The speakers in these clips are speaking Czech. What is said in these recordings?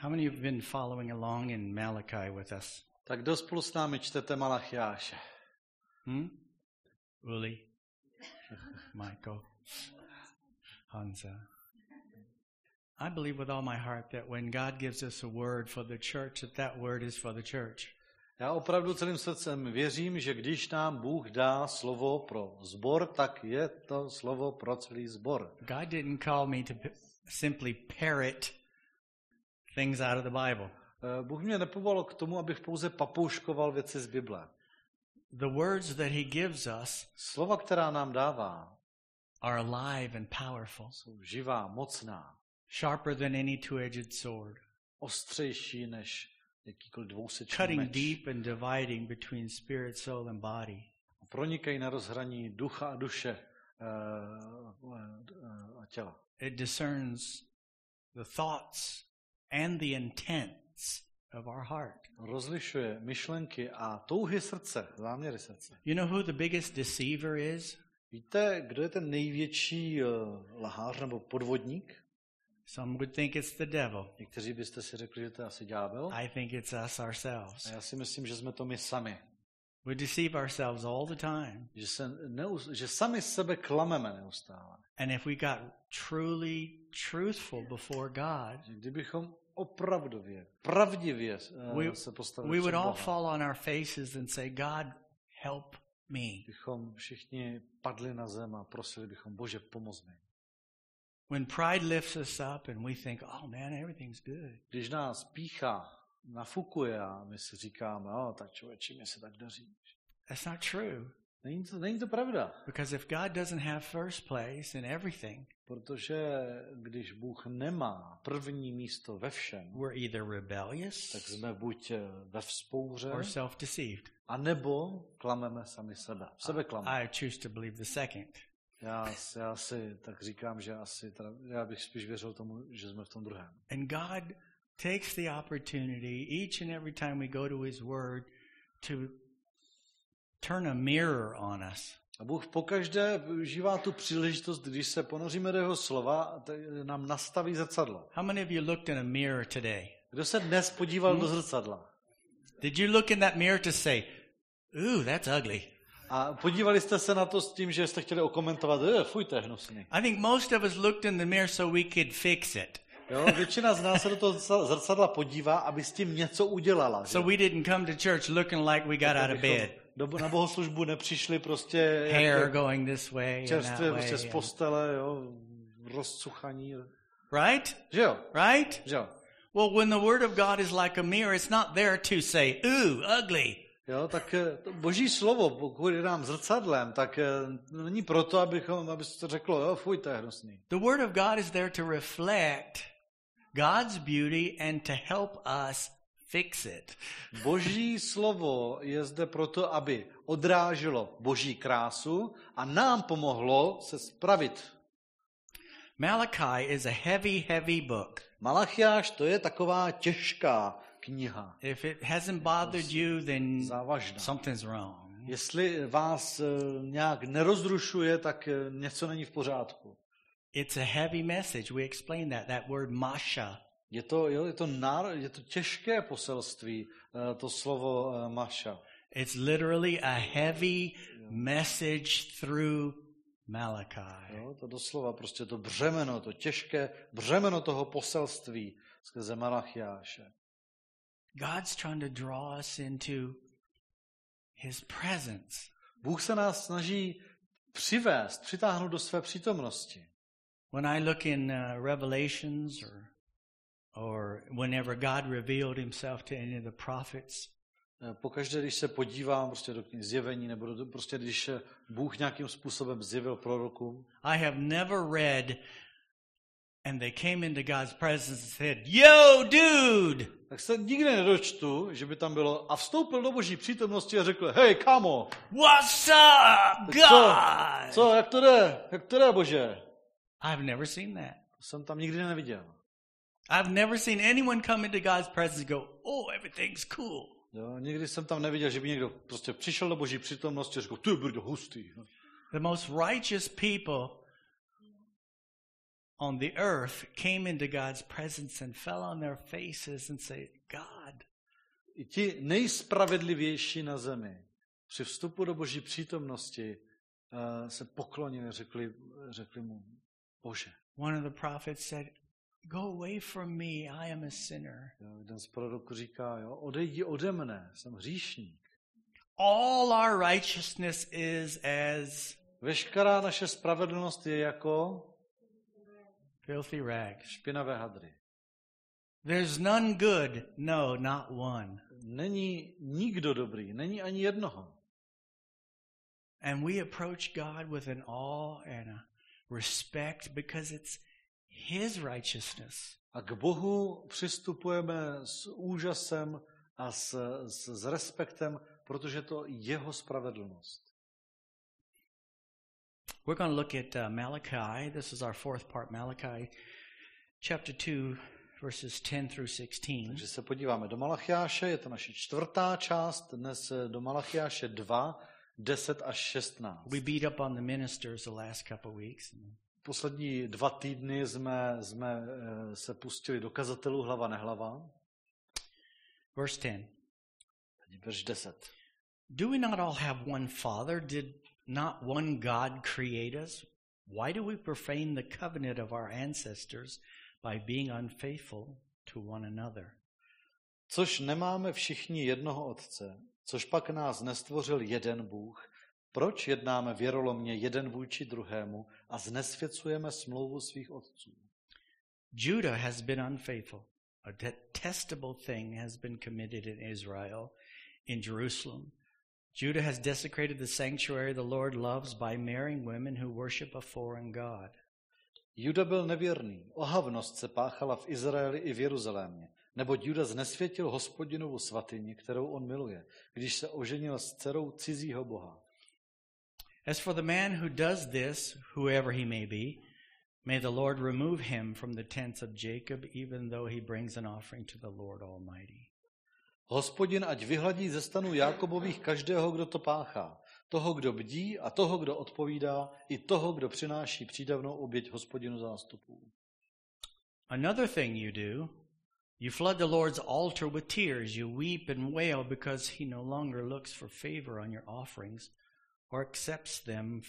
How many of you have been following along in Malachi with us? Tak kdo spolu s námi čtete Malachiáše? Hmm? Uli? Michael? Hansa? I believe with all my heart that when God gives us a word for the church, that that word is for the church. Já opravdu celým srdcem věřím, že když nám Bůh dá slovo pro zbor, tak je to slovo pro celý zbor. God didn't call me to simply parrot things out of the Bible. Eh, Bůh mě nepovolal k tomu, abych pouze papouškoval věci z Bible. The words that He gives us Slova, která nám dává, are alive and powerful, jsou živá, mocná, sharper than any two-edged sword, ostřejší než jakýkoliv dvousečný cutting meč. deep and dividing between spirit, soul, and body. Pronikají na rozhraní ducha a duše eh, eh, a těla. It discerns the thoughts and the intents of our heart. Rozlišuje myšlenky a touhy srdce, záměry srdce. You know who the biggest deceiver is? Víte, kdo je ten největší eh, lhář nebo podvodník? Some would think it's the devil. Někteří byste si řekli, že to je asi ďábel. I think it's us ourselves. A já si myslím, že jsme to my sami. We deceive ourselves all the time. Že, se neus- že sami sebe klameme neustále. And if we got truly truthful before God, kdybychom opravdově, pravdivě eh, We- se postavili we would all fall on our faces and say, God, help me. bychom všichni padli na zem a prosili bychom, Bože, pomoz mi. When pride lifts us up and we think, oh man, everything's good. Když nás píchá, nafukuje a my si říkáme, o, tak člověče, mi se tak daří. That's not true. Není to, není to pravda, Because if God doesn't have first place in everything, protože když Bůh nemá první místo ve všem, we're either rebellious tak jsme buď eh, ve vzpouře, or self deceived. anebo klameme sami sebe. Sebe klameme. I choose to believe the second. Já, já si tak říkám, že asi, teda, já bych spíš věřil tomu, že jsme v tom druhém. And God takes the opportunity each and every time we go to His Word to turn a mirror on us. A Bůh pokaždé využívá tu příležitost, když se ponoříme do jeho slova, nám nastaví zrcadlo. How many of you looked in a mirror today? Kdo se dnes podíval do zrcadla? Did you look in that mirror to say, ooh, that's ugly? A podívali jste se na to s tím, že jste chtěli okomentovat, eh, fuj, to je hnusný. I think most of us looked in the mirror so we could fix it. Jo, většina z nás se do toho zrca- zrcadla podívá, aby s tím něco udělala. že? So we didn't come to church looking like we got out of bed. do, na bohoslužbu nepřišli prostě Hair jak going this way and that čerstvě prostě z postele, jo, rozcuchaní. Right? Že jo, Right? že jo. Well, when the Word of God is like a mirror, it's not there to say, ooh, ugly. Jo, tak eh, to boží slovo, pokud je nám zrcadlem, tak eh, není proto, abychom, aby se to řeklo, jo, fuj, to je hnusný. The Word of God is there to reflect God's beauty and to help us fix it. Boží slovo je zde proto, aby odráželo boží krásu a nám pomohlo se spravit. Malachi is a heavy, heavy book. Malachiáš to je taková těžká kniha, If it hasn't bothered you, then závažná. something's wrong. Jestli vás eh, nějak nerozrušuje, tak eh, něco není v pořádku. It's a heavy message. We explained that. That word masha. Je to, jo, je to, náro, je to těžké poselství, eh, to slovo eh, maša. It's literally a heavy message through Malachi. Jo, to doslova prostě to břemeno, to těžké břemeno toho poselství skrze Malachiáše. God's trying to draw us into his presence. Bůh se nás snaží přivést, přitáhnout do své přítomnosti. When I look in uh, Revelations or or whenever God revealed himself to any of the prophets, Eh, Pokaždé, když se podívám prostě do knih zjevení, nebo do, prostě když Bůh nějakým způsobem zjevil prorokům, I have never read and they came into God's presence and said, "Yo, dude, tak se nikdy nedočtu, že by tam bylo a vstoupil do boží přítomnosti a řekl, hej, kamo, what's up, Tak co? God?" co, jak to jde, jak to jde, bože? I've never seen that. Jsem tam nikdy neviděl. I've never seen anyone come into God's presence and go, "Oh, everything's cool." Jo, nikdy jsem tam neviděl, že by někdo prostě přišel do boží přítomnosti a řekl, ty brdo, hustý. No. The most righteous people on the earth came into God's presence and fell on their faces and said, God, I ti nejspravedlivější na zemi při vstupu do boží přítomnosti uh, se poklonili, řekli, řekli mu, Bože. one of the prophets said, Go away from me, I am a sinner. Jo, jeden z proroků říká, jo, odejdi ode mne, jsem hříšník. All our righteousness is as Veškerá naše spravedlnost je jako filthy rags. špinavé hadry. There's none good, no, not one. Není nikdo dobrý, není ani jednoho. And we approach God with an awe and a respect because it's His righteousness. A k Bohu přistupujeme s úžasem a s, s, s respektem, protože to je jeho spravedlnost. We're going to look at uh, Malachi. This is our fourth part, Malachi chapter 2, verses 10 through 16. Takže se podíváme do Malachiáše, je to naše čtvrtá část, dnes eh, do Malachiáše 2, 10 až 16. We beat up on the ministers the last couple of weeks. Poslední dva týdny jsme, jsme eh, se pustili do kazatelů hlava nehlava. Verse 10 Teď verš 10. Do we not all have one Father? Did not one God create us? Why do we profane the covenant of our ancestors by being unfaithful to one another? Což nemáme všichni jednoho otce, což pak nás nestvořil jeden Bůh, proč jednáme věrolomně jeden vůči druhému a znesvěcujeme smlouvu svých otců? Judah has been unfaithful. A detestable thing has been committed in Israel, in Jerusalem. Judah has desecrated the sanctuary the Lord loves by marrying women who worship a foreign God. Juda byl nevěrný, ohavnost se páchala v Izraeli i v Jeruzalémě, neboť Juda znesvětil hospodinovu svatyni, kterou on miluje, když se oženil s dcerou cizího boha. As for the man who does this, whoever he may be, may the Lord remove him from the tents of Jacob, even though he brings an offering to the Lord Almighty. Hospodin ať vyhladí ze stanu Jákobových každého, kdo to páchá, toho, kdo bdí a toho, kdo odpovídá, i toho, kdo přináší přídavnou oběť hospodinu zástupů. Another thing you do, you flood the Lord's altar with tears. You weep and wail because he no longer looks for favor on your offerings or accepts them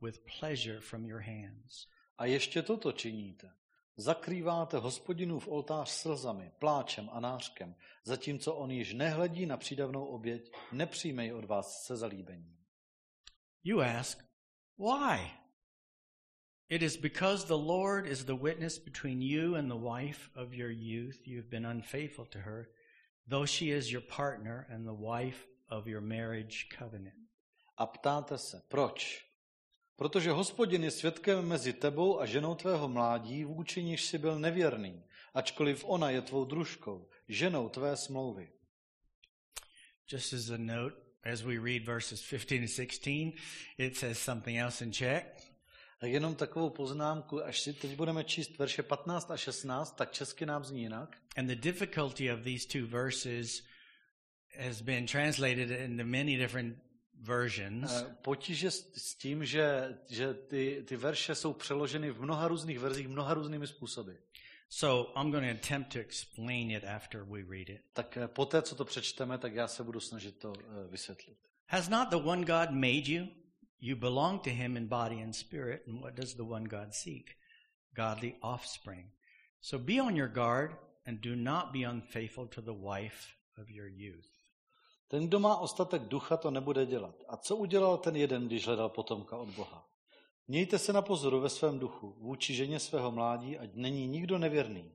with pleasure from your hands. A ještě toto činíte. Zakrýváte hospodinův oltář slzami, pláčem a nářkem, zatímco on již nehledí na přídavnou oběť, nepřijmej od vás se zalíbením. You ask, why? It is because the Lord is the witness between you and the wife of your youth. You have been unfaithful to her, though she is your partner and the wife of your marriage covenant. A ptáte se, proč? Protože hospodin je svědkem mezi tebou a ženou tvého mládí, vůči níž jsi byl nevěrný, ačkoliv ona je tvou družkou, ženou tvé smlouvy. Just as a note, as we read verses 15 and 16, it says something else in Czech. A jenom takovou poznámku, až si teď budeme číst verše 15 a 16, tak česky nám zní jinak. And the difficulty of these two verses has been translated into many different versions. Eh, Potíže s s tím, že, že ty, ty verše jsou přeloženy v mnoha různých verzích, mnoha různými způsoby. So I'm going to attempt to explain it after we read it. Tak eh, poté, co to přečteme, tak já se budu snažit to eh, vysvětlit. Has not the one God made you? You belong to him in body and spirit. And what does the one God seek? Godly offspring. So be on your guard and do not be unfaithful to the wife of your youth. Ten, kdo má ostatek ducha, to nebude dělat. A co udělal ten jeden, když hledal potomka od Boha? Mějte se na pozoru ve svém duchu, vůči ženě svého mládí, ať není nikdo nevěrný.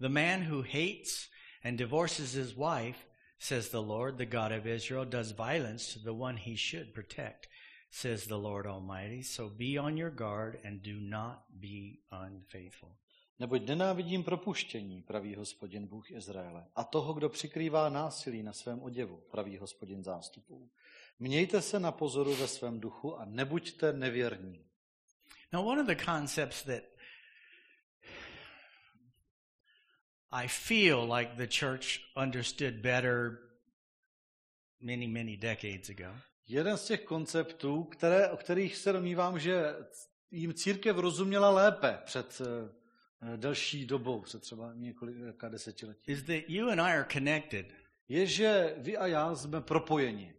The man who hates and divorces his wife, says the Lord, the God of Israel, does violence to the one he should protect, says the Lord Almighty. So be on your guard and do not be unfaithful. Neboť nenávidím propuštění, praví hospodin Bůh Izraele, a toho, kdo přikrývá násilí na svém oděvu, praví hospodin zástupů. Mějte se na pozoru ve svém duchu a nebuďte nevěrní. Now, one of the concepts that I feel like the church understood better many, many decades ago Jeden z těch konceptů, které, o kterých se domnívám, že jim církev rozuměla lépe před uh, delší dobou, před třeba několika desetiletí. is that you and I are connected. Je, že vy a já jsme propojeni.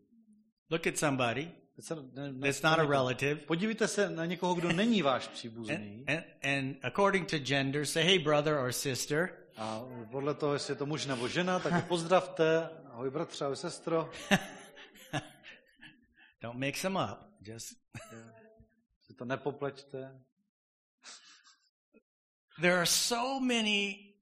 Look at somebody that's not a relative. Podívejte se na někoho, kdo není váš And, příbuzný. and, and according to gender, say, hey, brother or sister. A podle toho, jestli je to muž nebo žena, tak je pozdravte. Ahoj bratře, ahoj sestro. Don't mix them up. Just Si to nepopleťte. there are so many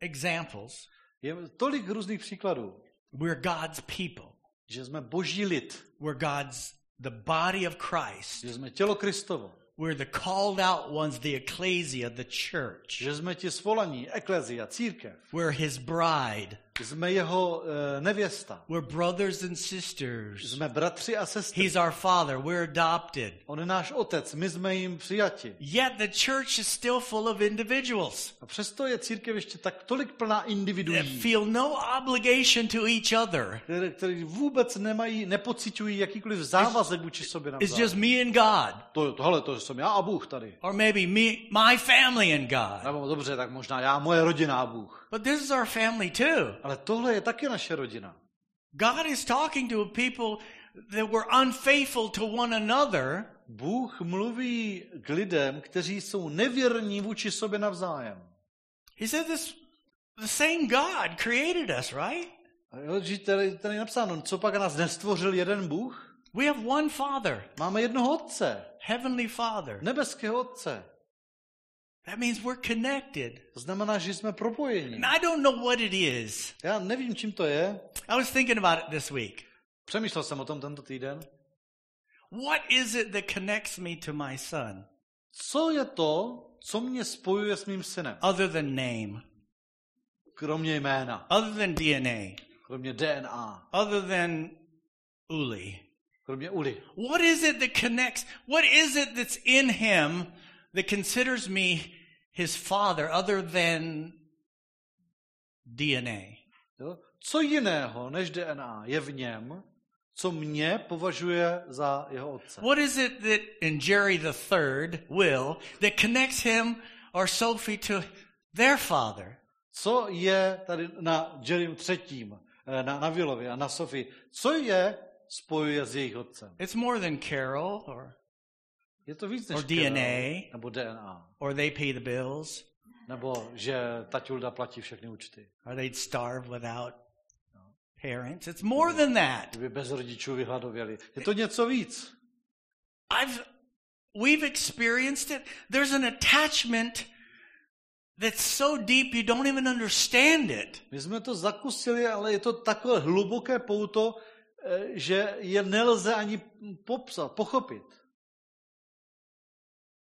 examples Je tolik různých příkladů, we're God's people. že jsme boží lid, We're God's the body of Christ. že jsme tělo Kristovo, We're the called out ones, the ecclesia, the church. že jsme ti svolaní, eklezia, církev, We're his bride. Jsme jeho uh, nevěsta, We're brothers and sisters. jsme bratři a sestry. He's our father. We're adopted. On je náš otec, my jsme jim přijati. Yet the church is still full of individuals A přesto je církev ještě tak tolik plná that individuí, feel no obligation to each other. které vůbec nemají, nepocitují jakýkoliv závazek vůči sobě It's just navzájem. me and God. To, tohle to jsem já a Bůh tady. Or maybe me, my family and God. Nebo dobře, tak možná já, moje rodina a Bůh. But this is our family too. Ale tohle je taky naše rodina. God is talking to a people that were unfaithful to one another, Bůh mluví k lidem, kteří jsou nevěrní vůči sobě navzájem. He said this the same God created us, right? A jo, že tady, tady je napsáno, co pak nás nestvořil jeden Bůh? We have one Father, Máme jednoho Otce, Heavenly Father. nebeského Otce. That means we're connected. Znamená, že jsme propojeni. And I don't know what it is. Já nevím, čím to je. I was thinking about it this week. Přemýšlel jsem o tom tento týden. What is it that connects me to my son Co je to, co mě spojuje s mým synem? other than name, Kromě jména, other than DNA, kromě DNA, other than Uli? kromě Uli. What is it that connects? What is it that's in him that considers me his father other than DNA? Jo? Co jiného než DNA je v něm, co mě považuje za jeho otce? What is it that in Jerry the third will that connects him or Sophie to their father? Co je tady na Jerrym třetím, eh, na, na Willovi a na Sofii, co je spojuje s jejich otcem? It's more than Carol or Je to víc než Or DNA. Nebo DNA. or they pay the bills Nebo že taťulda platí všechny účty. or they'd starve without parents. It's more than that. Kdyby bez rodičů vyhladověli. Je to něco víc. I've we've experienced it. There's an attachment that's so deep you don't even understand it. My jsme to zakusili, ale je to takové hluboké pouto, eh, že je nelze ani popsat, pochopit.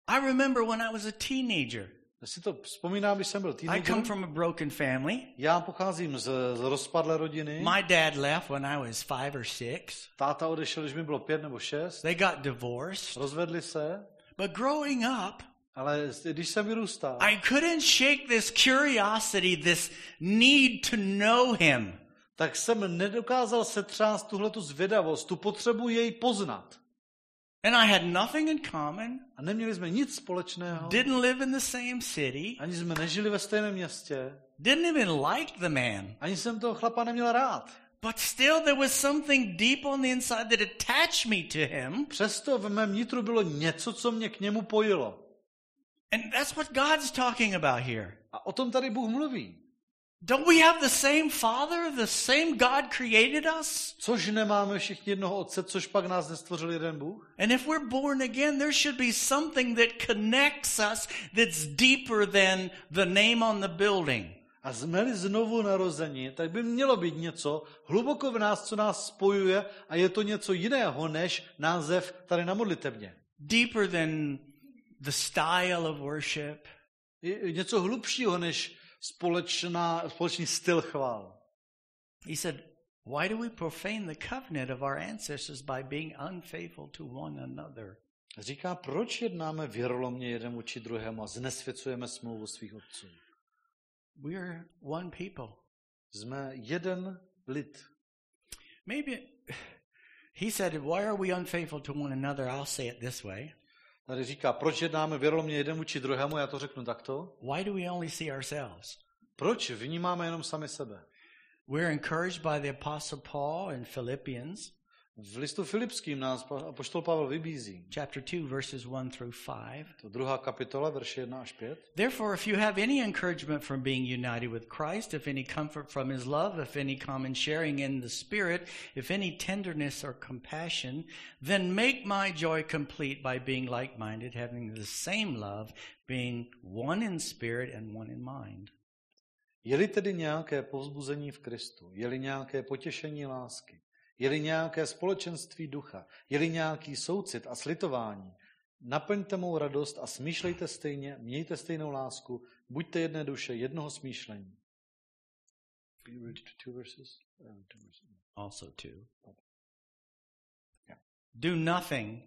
I remember when I was a teenager. Já si to vzpomínám, když jsem byl I teenager. come from a broken family. Já pocházím z, z rozpadlé rodiny. My dad left when I was five or six. Táta odešel, když mi bylo pět nebo šest. They got divorced. Rozvedli se, But growing up, ale když jsem vyrůstal, I couldn't shake this curiosity, this need to know him. tak jsem nedokázal setřást tuhle tu zvědavost, tu potřebu jej poznat. And I had nothing in common, A neměli jsme nic společného, didn't live in the same city, ani jsme nežili ve stejném městě, didn't even like the man. ani jsem toho chlapa neměl rád. But still, there was something deep on the inside that attached me to him. Přesto v mém nitru bylo něco, co mě k němu pojilo. And that's what God's talking about here. A o tom tady Bůh mluví. Don't we have the same Father? The same God created us? Což nemáme všichni jednoho otce, což pak nás nestvořil jeden Bůh? And if we're born again, there should be something that connects us that's deeper than the name on the building. A jsme-li znovu narozeni, tak by mělo být něco hluboko v nás, co nás spojuje a je to něco jiného než název tady na modlitebně. Deeper than the style of worship. Je něco hlubšího než společná, společný styl chvál. He said, Why do we profane the covenant of our ancestors by being unfaithful to one another? Říká, proč jednáme věrolomně jeden vůči druhému a znesvěcujeme smlouvu svých otců. We're one people. Jsme jeden lid. Maybe he said, Why are we unfaithful to one another? I'll say it this way. Tady říká, proč jednáme věrolomně jeden vůči druhému, já to řeknu takto. Why do we only see ourselves? Proč vnímáme jenom sami sebe? We're encouraged by the Apostle Paul in Philippians V listu Filipským nás poštol Pavel vybízí. chapter 2, verses 1 through 5. To druhá kapitola, verše 1 až 5. Therefore, if you have any encouragement from being united with Christ, if any comfort from his love, if any common sharing in the Spirit, if any tenderness or compassion, then make my joy complete by being like minded, having the same love, being one in spirit and one in mind. Je-li tedy nějaké povzbuzení v Kristu, je-li nějaké potěšení lásky, je-li nějaké společenství ducha, je-li nějaký soucit a slitování, naplňte mou radost a smýšlejte stejně, mějte stejnou lásku, buďte jedné duše, jednoho smýšlení. You read two verses? Uh, two verses. Also, too. Do nothing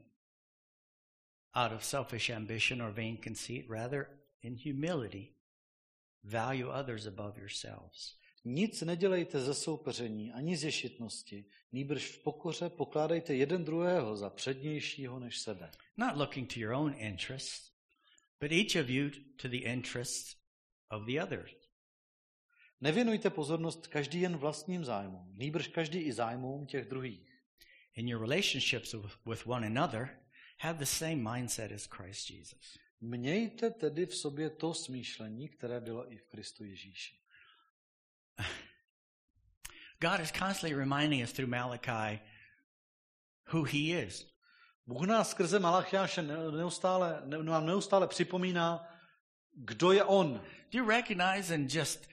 out of selfish ambition or vain conceit, rather, in humility, value others above yourselves. Nic nedělejte ze soupeření ani z ješitnosti, nýbrž v pokoře pokládejte jeden druhého za přednějšího než sebe. Not looking to your own interests, but each of you to the interests of the others. Nevěnujte pozornost každý jen vlastním zájmům, nýbrž každý i zájmům těch druhých. In your relationships with one another, have the same mindset as Christ Jesus. Mějte tedy v sobě to smýšlení, které bylo i v Kristu Ježíši. God is constantly reminding us through Malachi who He is. Bůh nás skrze Malachiáše ne- neustále, ne, nám neustále připomíná, kdo je On. Do you recognize in just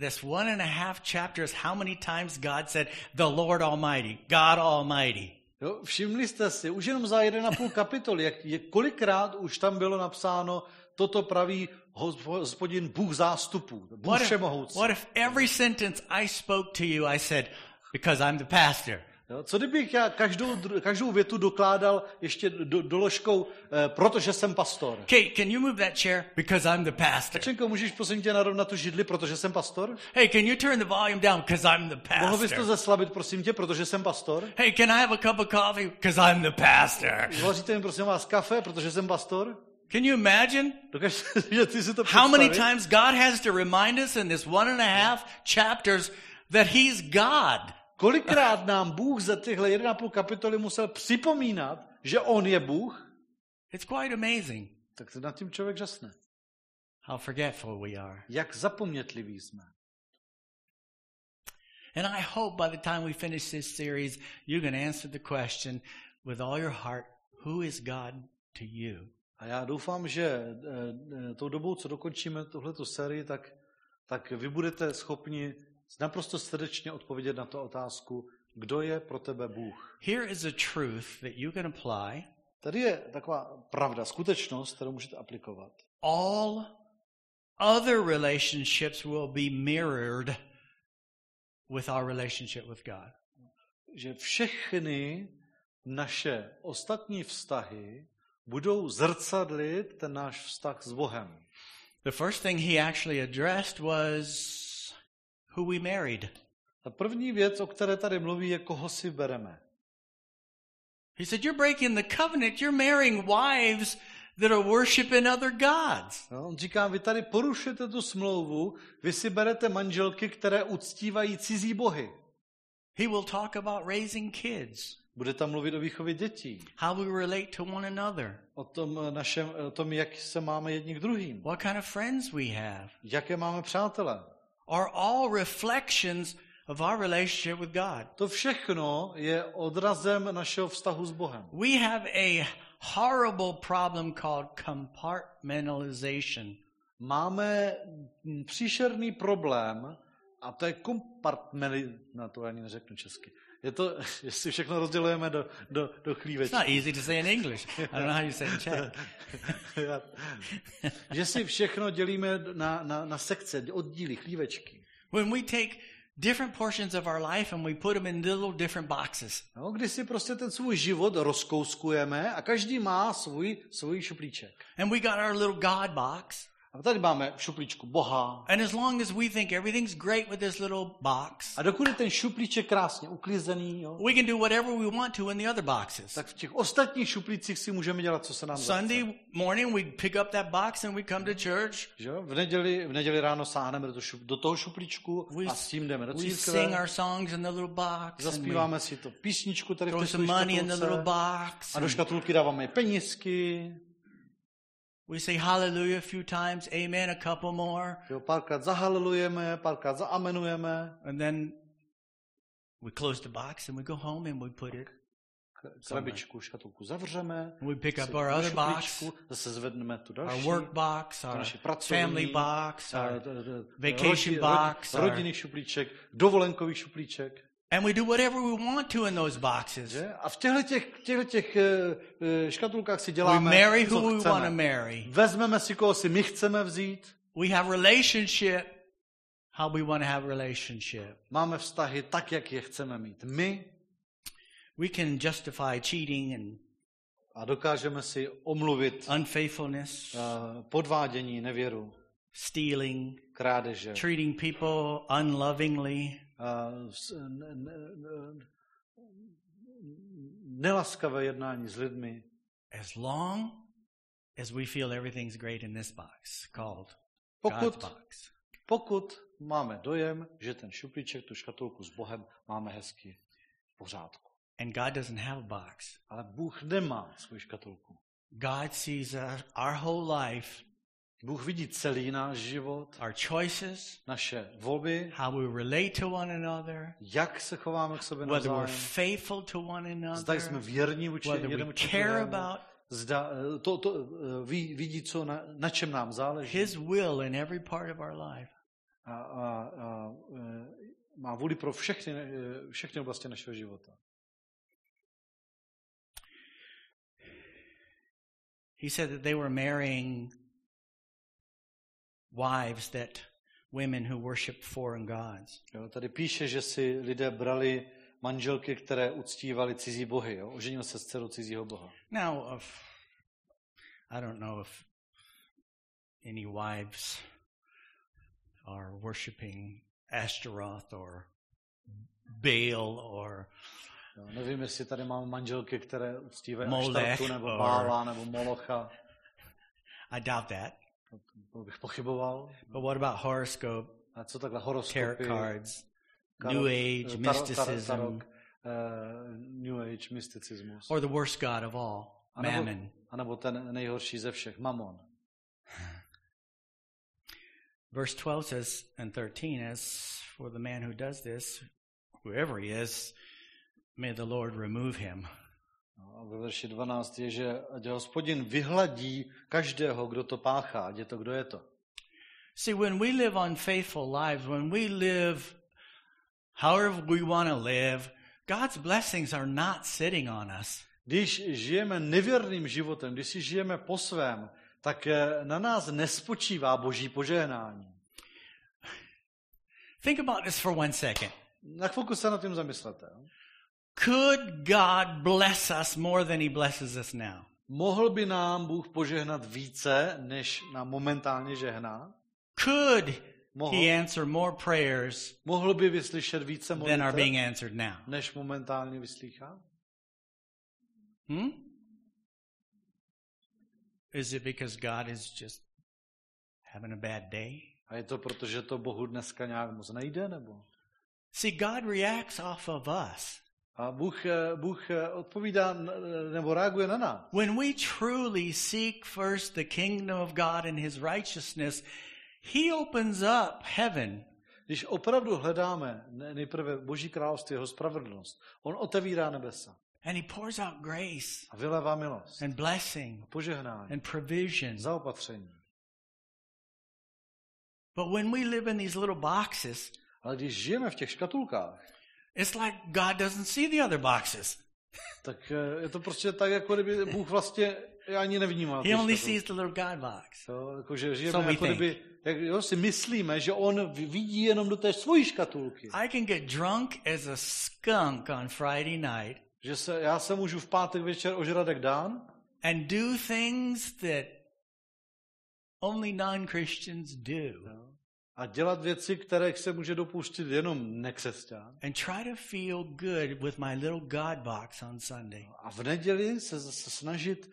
this one and a half chapters how many times God said, the Lord Almighty, God Almighty? Jo, všimli jste si, už jenom za jeden a půl kapitoly, jak, je, kolikrát už tam bylo napsáno, toto praví hospodin Bůh zástupů, Bůh What if, všemohoucí. what if every sentence I spoke to you, I said, because I'm the pastor? Co kdybych já každou, každou větu dokládal ještě do, doložkou, eh, protože jsem pastor. Okay, can you move that chair? Because I'm the pastor. Čenko, můžeš prosím tě narovnat tu židli, protože jsem pastor? Hey, can you turn the volume down? Because I'm the Mohl bys to pastor. zeslabit, prosím tě, protože jsem pastor? Hey, can I have a cup of coffee? Because I'm the pastor. Vaříte mi prosím vás kafe, protože jsem pastor? Can you imagine Dokážeš že ty si to how many eh? times God has to remind us in this one and a half chapters that He's God? Kolikrát nám Bůh za tyhle 1,5 kapitoly musel připomínat, že On je Bůh, It's quite amazing tak nad tím člověk žasne. how forgetful we are. Jak zapomnětliví jsme. And I hope by the time we finish this series, you can answer the question with all your heart who is God to you? A já doufám, že eh, eh, tou dobou, co dokončíme tuhletu sérii, tak, tak vy budete schopni naprosto srdečně odpovědět na tu otázku, kdo je pro tebe Bůh. Here is a truth that you can apply. Tady je taková pravda, skutečnost, kterou můžete aplikovat. All other relationships will be mirrored with our relationship with God. Že všechny naše ostatní vztahy budou zrcadlit ten náš vztah s Bohem. The first thing he actually addressed was who we married. Ta první věc, o které tady mluví, je, koho si bereme. He said, You're breaking the covenant. You're marrying wives that are worshiping other gods. No, on říká, vy tady porušujete tu smlouvu, vy si berete manželky, které uctívají cizí bohy. He will talk about raising kids, Bude tam mluvit o výchově dětí, how we relate to one another, o tom, eh, našem, o tom, jak se máme jedni k druhým, what kind of friends we have, jaké máme přátele. are all reflections of our relationship with God. To všechno je odrazem našeho vztahu s Bohem. We have a horrible problem called compartmentalization. Máme příšerný problém a to je kompartmeli... No to ani neřeknu česky. Je to, jestli všechno rozdělujeme do, do, do It's chlívečky. not easy to say in English. I don't know how you say in Czech. že si všechno dělíme na, na, na sekce, oddíly, chlívečky. When we take different portions of our life and we put them in little different boxes. No, kdy si prostě ten svůj život rozkouskujeme a každý má svůj, svůj šuplíček. And we got our little God box. A tady máme šuplíčku Boha. And as long as we think everything's great with this little box, A dokud je ten šuplíček krásně uklizený, jo, we can do whatever we want to in the other boxes. tak v těch ostatních šuplících si můžeme dělat, co se nám. Sunday morning, we pick up that box and we come to church. Jo? V, neděli, v neděli ráno sáhneme do, šup, do toho šuplíčku We, a s tím jdeme do we sing církve. our songs in the little box. Zaspíváme si to písničku tady v throw té some svojí money in the little škatulce. box. A do škatulky dáváme penízky. We say hallelujah a few times, amen a couple more. Jo, párkrát zahalelujeme, párkrát zaamenujeme. And then we close the box and we go home and we put it. Krabičku, škatulku zavřeme. We pick up our other box, Zase zvedneme tu our work box, our pracovní, family box, our, vacation box, rodinný šuplíček, dovolenkový šuplíček. And we do whatever we want to in those boxes. Že? A v těchto těch, těchto těch eh, eh, škatulkách si We děláme, marry co who we chceme. want to marry. Vezmeme si, koho si my chceme vzít. We have relationship how we want to have relationship. Máme vztahy tak, jak je chceme mít my We can justify cheating and a dokážeme si omluvit unfaithfulness, eh, podvádění, nevěru, stealing, krádeže, treating people unlovingly, nelaskavé jednání s lidmi, as long as we feel everything's great in this box called God's pokud, box. pokud máme dojem, že ten šuplíček, tu škatulku s Bohem máme hezky v pořádku. And God doesn't have a box. Ale Bůh nemá svou škatulku. God sees our, our whole life, Bůh vidí celý náš život, our choices, naše volby, how we relate to one another, jak se chováme k sobě whether we're faithful to one zda jsme another, věrní vůči whether we care about zda eh, to, to eh, ví, vidí, co na, na čem nám záleží His will in every part of our life. a, a, a eh, má vůli pro všechny, všechny oblasti našeho života. He said that they were marrying wives that women who worshiped foreign gods. Jo, tady píše, že si lidé brali manželky, které uctívali cizí bohy. Jo? Oženil se s dcerou cizího boha. Now, if, I don't know if any wives are worshiping Ashtaroth or Baal or Jo, nevím, jestli tady máme manželky, které uctívají Molech Aštartu, nebo Bála, nebo Molocha. I doubt that. To bych pochyboval. But what about horoscope, A co takhle tarot cards, tarot- New Age, mysticism, tarot, eh, New Age, mysticismus. or the worst god of all, A nebo, Mammon? a nebo ten nejhorší ze všech, Mamon. Verse 12 says, and 13, as for the man who does this, whoever he is, may the Lord remove him. No, a ve verši 12 je, že ať hospodin vyhladí každého, kdo to páchá, ať je to, kdo je to. See, when we live unfaithful lives, when we live however we want to live, God's blessings are not sitting on us. Když žijeme nevěrným životem, když si žijeme po svém, tak eh, na nás nespočívá boží požehnání. Think about this for one second. Na chvilku se nad tím zamyslete. Could God bless us more than he blesses us now? Mohl by nám Bůh požehnat více, než nám momentálně žehná? Could Mohl, he answer more prayers mohl by vyslyšet více than are being answered now? než momentálně vyslýchá? Hmm? Is it because God is just having a bad day? A je to proto, že to Bohu dneska nějak moc nejde? Nebo? See, God reacts off of us. A Bůh, eh, Bůh eh, odpovídá n- nebo reaguje na nás. When we truly seek first the kingdom of God and his righteousness, he opens up heaven Když opravdu hledáme ne- nejprve Boží království, jeho spravedlnost, on otevírá nebesa and he pours out grace a vylevá milost, and blessing požehnání, and provision. zaopatření. But when we live in these little boxes, Ale když žijeme v těch škatulkách, it's like God doesn't see the other boxes. tak eh, je to prostě tak, jako kdyby Bůh vlastně ani nevnímal. He only sees the little God box. Jo, jako, že žijeme So we jako think. kdyby, jak, jo, si myslíme, že on vidí jenom do té svojí škatulky. I can get drunk as a skunk on Friday night Že se, já se můžu v pátek večer ožrat jak dán and do things that only non-Christians do. A dělat věci, které se může dopustit jenom nekřesťan. And try to feel good with my little God box on Sunday. A v neděli se zase snažit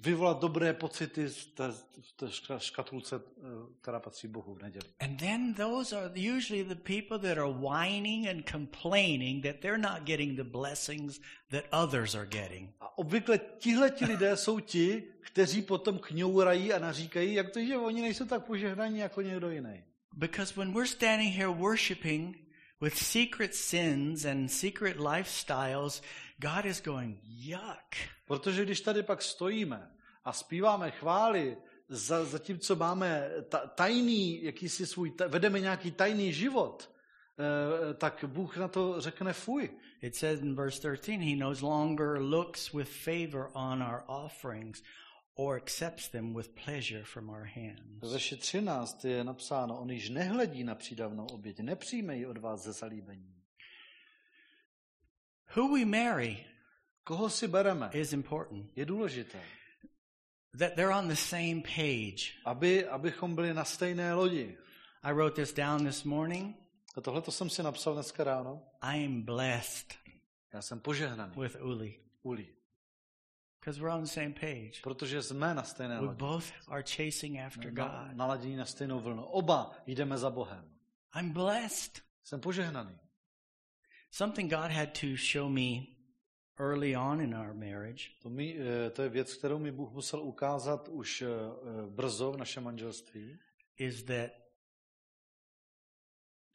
vyvolat dobré pocity v té, v té ška- škatulce, eh, která patří Bohu v neděli. And then those are usually the people that are whining and complaining that they're not getting the blessings that others are getting. A obvykle tihleti lidé jsou ti, kteří potom kňourají a naříkají, jak to, že oni nejsou tak požehnaní jako někdo jiný. Because when we're standing here worshiping with secret sins and secret lifestyles, God is going, yuck. Protože když tady pak stojíme a zpíváme chvály, za, zatímco máme ta, tajný, jakýsi svůj, ta, vedeme nějaký tajný život, eh, tak Bůh na to řekne fuj. It says in verse 13, He no longer looks with favor on our offerings or accepts them with pleasure from our hands. verši 13 je napsáno, on již nehledí na přídavnou oběť, nepřijme ji od vás ze zalíbení. Who we marry Koho si bereme, is important. je důležité. That they're on the same page. Aby, abychom byli na stejné lodi. I wrote this down this morning. A tohle to jsem si napsal dneska ráno. I am blessed Já jsem požehnaný. with Uli Uli. because we're on the same page. Protože jsme na stejné We lodi. both are chasing after Na, God. naladění na stejnou vlnu. Oba jdeme za Bohem. I'm blessed. Jsem požehnaný. Something God had to show me early on in our marriage To, mi, eh, to je věc, kterou mi Bůh musel ukázat už eh, eh, brzo v našem manželství, is that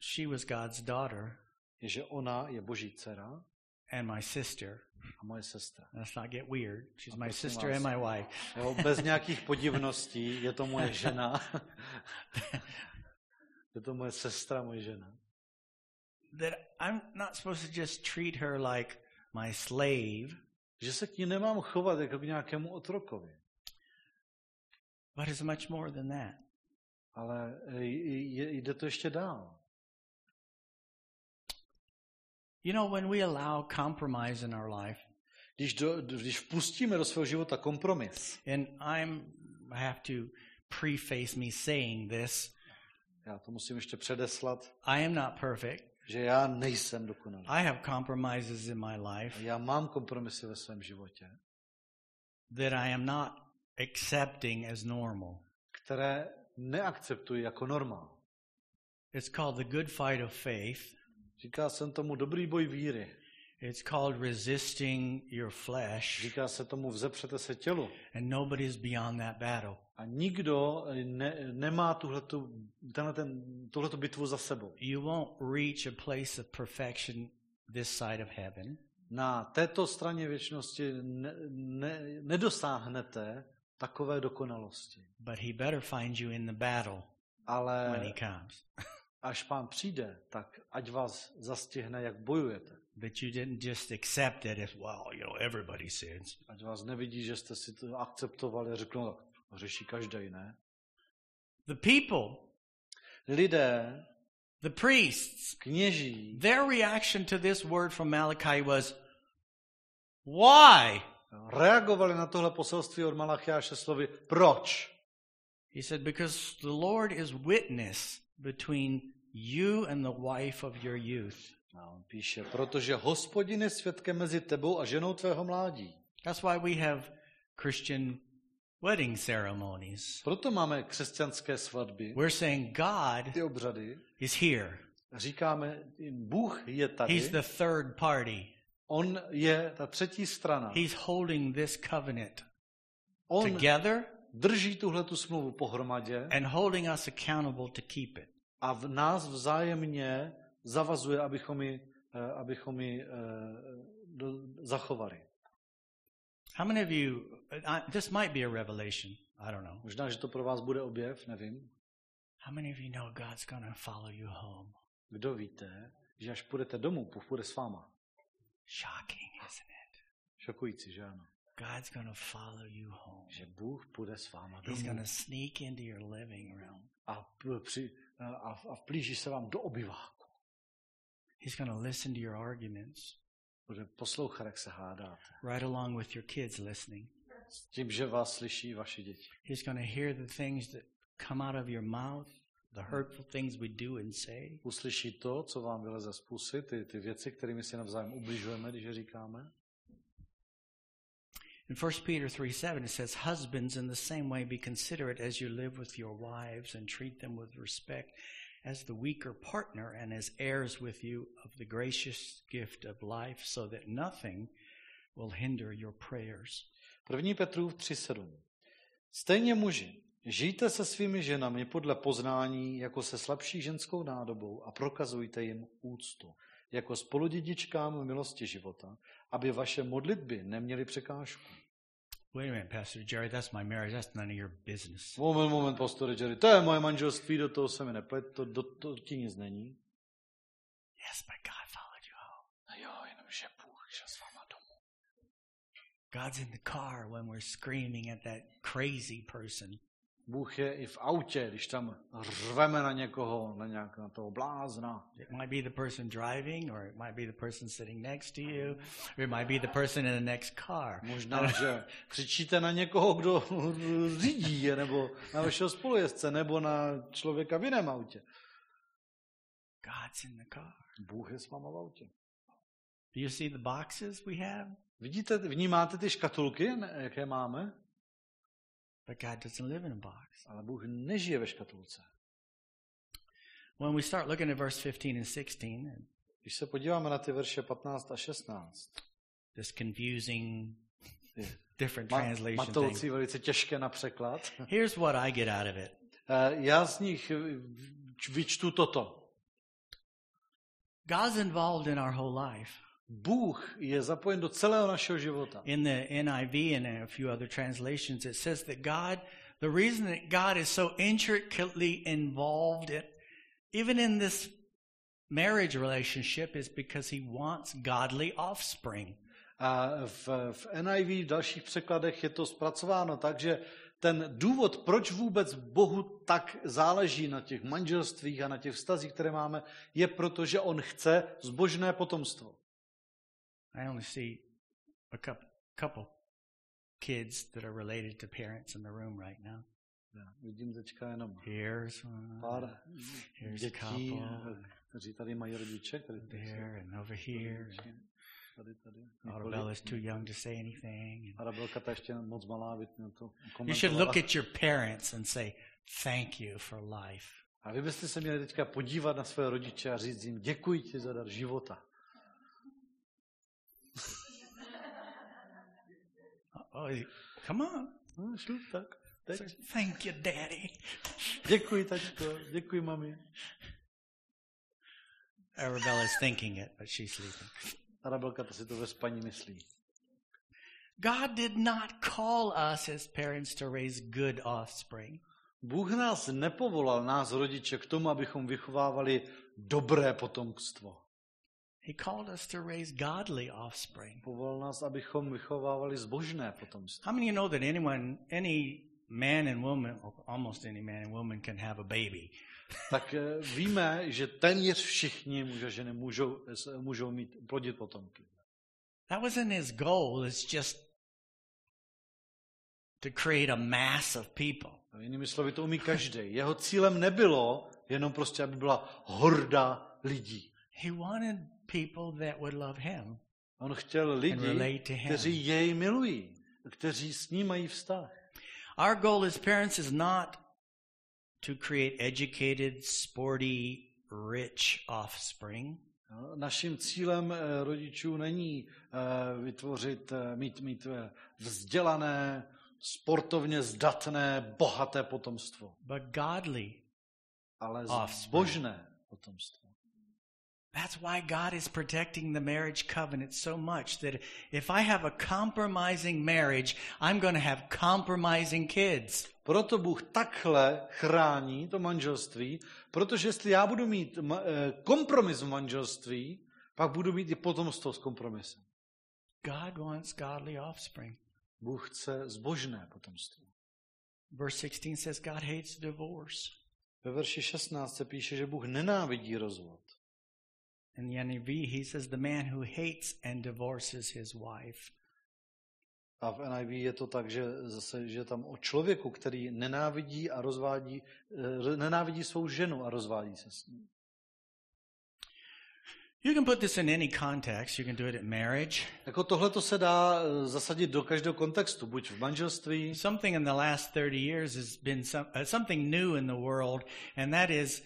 she was God's daughter je, že ona je boží dcera and my sister. a moje sestra. Let's not get weird. She's my sister vás. and my wife. Jo, bez nějakých podivností, je to moje žena. je to moje sestra, moje žena. That I'm not supposed to just treat her like my slave, Že se k ní nemám chovat jako k nějakému otrokovi. but it's much more than that. Ale eh, jde to ještě dál. You know, when we allow compromise in our life, Když, do, když vpustíme do svého života kompromis, and I'm I have to preface me saying this, já to musím ještě předeslat, I am not perfect. Že já nejsem dokonalý. I have compromises in my life Já mám kompromisy ve svém životě, that I am not accepting as normal. které neakceptuji jako normál. It's called the good fight of faith. Říká jsem tomu dobrý boj víry. It's called resisting your flesh, Říká se tomu vzepřete se tělu. and nobody's beyond that battle. A nikdo ne, nemá tuhletu, tenhle ten, tuhletu bitvu za sebou. You won't reach a place of perfection this side of heaven, Na této straně věčnosti ne, ne, nedosáhnete takové dokonalosti. but he better find you in the battle when Ale he comes. až pán přijde, tak ať vás zastihne, jak bojujete. That you didn't just accept it as, well, you know, everybody sins. Ať vás nevidí, že jste si to akceptovali a řeknou, "No, tak řeší každý, ne? The people, Lidé, the priests, kněží, their reaction to this word from Malachi was, why? reagovali na tohle poselství od Malachiáše slovy, proč? He said, because the Lord is witness between you and the wife of your youth. A on píše, protože hospodin je svědkem mezi tebou a ženou tvého mládí. That's why we have Christian wedding ceremonies. Proto máme křesťanské svatby, We're saying God ty obřady. is here. Říkáme, Bůh je tady, He's the third party. on je ta třetí strana. He's holding this covenant On together drží tuhle tu smlouvu pohromadě and holding us accountable to keep it. a v nás vzájemně zavazuje, abychom ji, eh, abychom ji eh, do, zachovali. How many of you, this might be a revelation, I don't know. Možná, že to pro vás bude objev, nevím. How many of you know God's to follow you home? Kdo víte, že až půjdete domů, Bůh půjde s váma. Shocking, isn't it? Šokující, že ano? God's to follow you home. Že Bůh půjde s váma He's domů to sneak into your living room. a, při, a, a vplíží se vám do obyváku. He's going to listen to your arguments Bude poslouchat, jak se hádáte. right along with your kids listening. S tím, že vás slyší vaše děti. He's going to hear the things that come out of your mouth, the hurtful things we do and say. Uslyší to, co vám vyleze z pusy, ty, ty věci, kterými si navzájem ubližujeme, když je říkáme. In 1 Peter 3 7, it says, Husbands, in the same way, be considerate as you live with your wives and treat them with respect as the weaker partner and as heirs with you of the gracious gift of life, so that nothing will hinder your prayers. 1. Petrův 3.7. Stejně muži, žijte se svými ženami podle poznání jako se slabší ženskou nádobou a prokazujte jim úctu, jako spoludědičkám milosti života, aby vaše modlitby neměly překážku. Wait a minute, Pastor Jerry, that's my marriage. That's none of your business. Moment, moment, pastore Jerry, to je moje manželství, do toho se mi neplet, to, do, to ti nic není. Yes, but God followed you home. A jo, jenomže Bůh šel s váma domů. God's in the car when we're screaming at that crazy person. Bůh je i v autě, když tam řveme na někoho, na, nějak, na toho blázna. It might be the person driving, or it might be the person sitting next to you, or it might be the person in the next car. Možná, že křičíte na někoho, kdo řídí, je, nebo na vašeho spolujezdce, nebo na člověka v jiném autě. God's in the car. Bůh je s váma v autě. Do you see the boxes we have? Vidíte, vnímáte ty škatulky, jaké máme? But God doesn't live in a box. Ale Bůh nežije ve škatulce. When we start looking at verse 15 and 16, Když se podíváme na ty verše 15 a 16, this confusing, different translation thing. matoucí, velice těžké na překlad, Here's what I get out of it. eh, já z nich eh, vyčtu toto. God's involved in our whole life. Bůh je zapojen do celého našeho života. In the NIV and a few other translations, it says that God, the reason that God is so intricately involved in, even in this marriage relationship is because he wants godly offspring. A v, v NIV, v dalších překladech je to zpracováno tak, že ten důvod, proč vůbec Bohu tak záleží na těch manželstvích a na těch vztazích, které máme, je proto, že on chce zbožné potomstvo. I only see a couple, couple kids that are related to parents in the room right now. Vidím teďka jenom Here's one, pár here's a dětí, couple, kteří tady mají rodiče, tady, there and over here. tady, tady. Arabella's too young to say anything. Arabelka ta ještě moc malá, aby to You should look at your parents and say, thank you for life. A vy byste se měli teďka podívat na své rodiče a říct jim, děkuji ti za dar života. Oh, come on. No, šup, tak. Teď. Thank you, daddy. Děkuji, tačko, děkuji, mami. Arabella's thinking it, but she's sleeping. Arabelka ta si to ve spaní myslí. God did not call us as parents to raise good offspring. Bůh nás nepovolal, nás rodiče, k tomu, abychom vychovávali dobré potomstvo. He called us to raise godly offspring. Povolal nás, abychom vychovávali zbožné potomstvo. How many of you know that anyone, any man and woman, almost any man and woman can have a baby? Tak eh, víme, že téměř všichni muži a ženy můžou, můžou mít, plodit potomky. That wasn't his goal, it's just to create a mass of people. Jinými slovy, to umí každý. Jeho cílem nebylo jenom prostě, aby byla horda lidí. He wanted people that would love him On chtěl and lidi, relate to him. kteří jej milují, kteří s ním mají vztah. Our goal as parents is not to create educated, sporty, rich offspring. No, Naším cílem eh, rodičů není eh, vytvořit, eh, mít, mít vzdělané, sportovně zdatné, bohaté potomstvo, but godly. ale zbožné potomstvo. That's why God is protecting the marriage covenant so much that if I have a compromising marriage, I'm going to have compromising kids. Proto Bůh takhle chrání to manželství, protože jestli já budu mít eh, kompromis v manželství, pak budu mít i potomstvo s kompromisem. God wants godly offspring. Bůh chce zbožné potomstvo. Verse 16 says God hates divorce. Ve verši 16 se píše, že Bůh nenávidí rozvod. In the NIV, he says the man who hates and divorces his wife. A v NIV je to tak, že zase, že tam o člověku, který nenávidí a rozvádí, eh, nenávidí svou ženu a rozvádí se s ní. You can put this in any context. You can do it in marriage. Jako tohle to se dá eh, zasadit do každého kontextu, buď v manželství. Something in the last 30 years has been some, uh, something new in the world, and that is,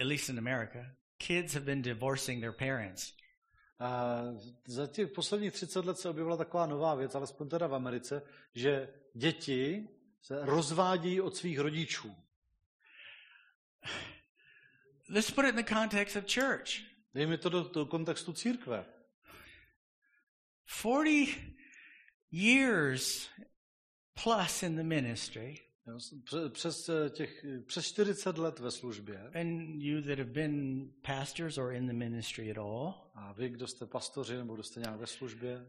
at least in America, kids have been divorcing their parents. A za těch posledních 30 let se objevila taková nová věc, alespoň teda v Americe, že děti se rozvádějí od svých rodičů. Let's put it in the context of church. Dejme to do, do kontextu církve. 40 years plus in the ministry, Přes, eh, těch, přes 40 let ve službě and you that have been pastors or in the ministry at all, a vy, kdo jste pastoři nebo kdo jste nějak ve službě,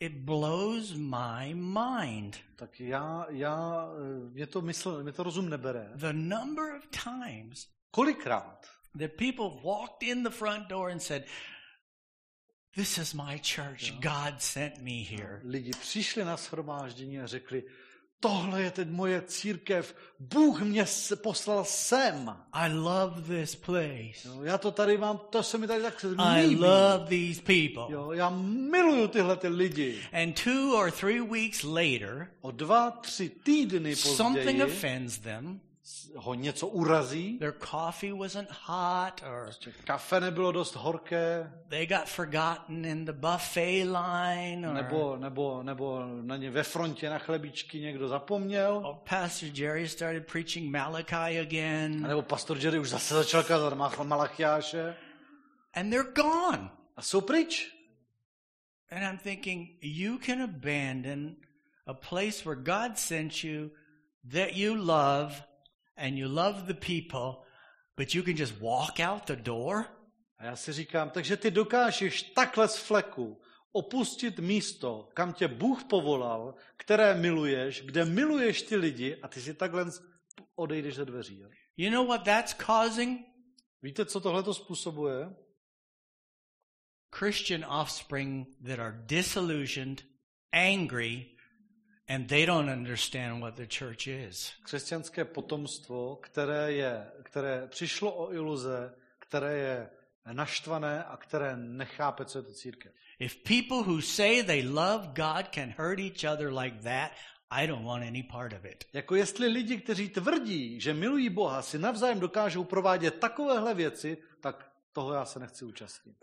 it blows my mind tak já, já eh, mě to mysl, mě to rozum nebere. the number of times Kolikrát that people walked in the front door and said, This is my church. God sent me here. lidi přišli na shromáždění a řekli, tohle je teď moje církev, Bůh mě poslal sem. I love this place. Jo, já to tady mám, to se mi tady tak I líbí. love these people. Jo, já miluju tyhle ty lidi. And two or three weeks later, O dva, tři týdny something později offends them. Ho něco urazí, Their coffee wasn't hot, or kafe nebylo dost horké, they got forgotten in the buffet line, or, nebo, nebo, nebo na ně ve frontě na chlebíčky někdo zapomněl, or Pastor Jerry started preaching Malachi again, nebo pastor Jerry už zase začal kázat Malachiáše. And they're gone. a jsou pryč. And I'm thinking, you can abandon a place where God sent you that you love and you love the people, but you can just walk out the door? A já si říkám, takže ty dokážeš takhle z fleku opustit místo, kam tě Bůh povolal, které miluješ, kde miluješ ty lidi a ty si takhle odejdeš ze dveří. Jo? You know what that's causing? Víte, co tohle to způsobuje? Christian offspring that are disillusioned, angry, and they don't understand what the church is. Křesťanské potomstvo, které, je, které přišlo o iluze, které je naštvané a které nechápe, co je to církev. If people who say they love God can hurt each other like that, I don't want any part of it. Jako jestli lidi, kteří tvrdí, že milují Boha, si navzájem dokážou provádět takovéhle věci, tak toho já se nechci účastnit.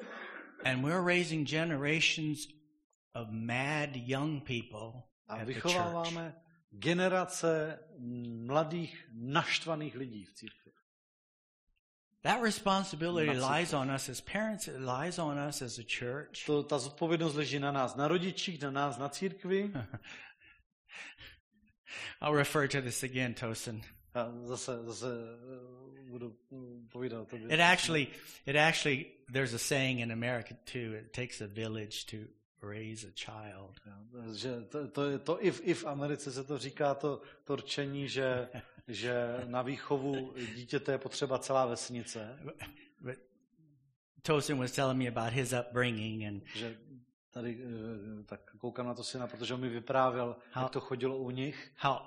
And we're raising generations of mad young people A vychováváme generace mladých, naštvaných lidí v církvi. That responsibility lies on us as parents, it lies on us as a church. To, ta zodpovědnost leží na nás, na rodičích, na nás, na církvi. I'll refer to this again, Tosin. Zase, zase eh, budu povídat o tobě. It actually, it actually, there's a saying in America too. It takes a village to raise a child. Že to, to, je- to i, v, i v Americe se to říká, to, to rčení, že, že na výchovu dítěte je potřeba celá vesnice. But Tosin was telling me about his upbringing, and Že tady eh, tak koukám na to syna, protože on mi vyprávěl, How- jak to chodilo u nich. how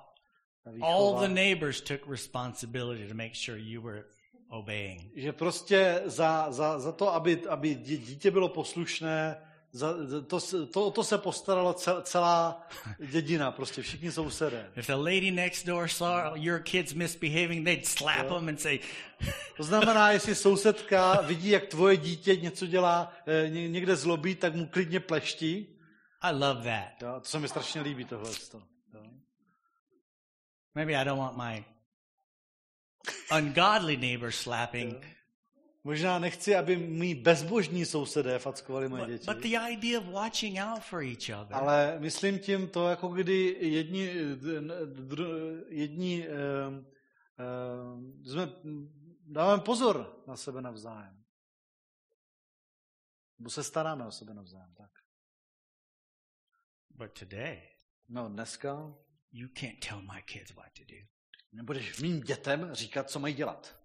all the neighbors took responsibility to make sure you were obeying. Že prostě za, za, za to, aby, aby dítě bylo poslušné, za, to, se- to, to se postarala cel, celá dědina, prostě všichni sousedé. If the lady next door saw your kids misbehaving, they'd slap them and say, To znamená, jestli sousedka vidí, jak tvoje dítě něco dělá, eh, ně- někde zlobí, tak mu klidně pleští. I love that. Jo, to se mi strašně líbí tohle. Jo. Maybe I don't want my ungodly neighbor slapping. Možná nechci, aby mý bezbožní sousedé fackovali moje děti. but the idea of watching out for each other. Ale myslím tím to, jako kdy jedni, jedni um, um, jsme, dáváme pozor na sebe navzájem. Nebo se staráme o sebe navzájem. Tak. But today, No dneska you can't tell my kids what to do. nebudeš mým dětem říkat, co mají dělat.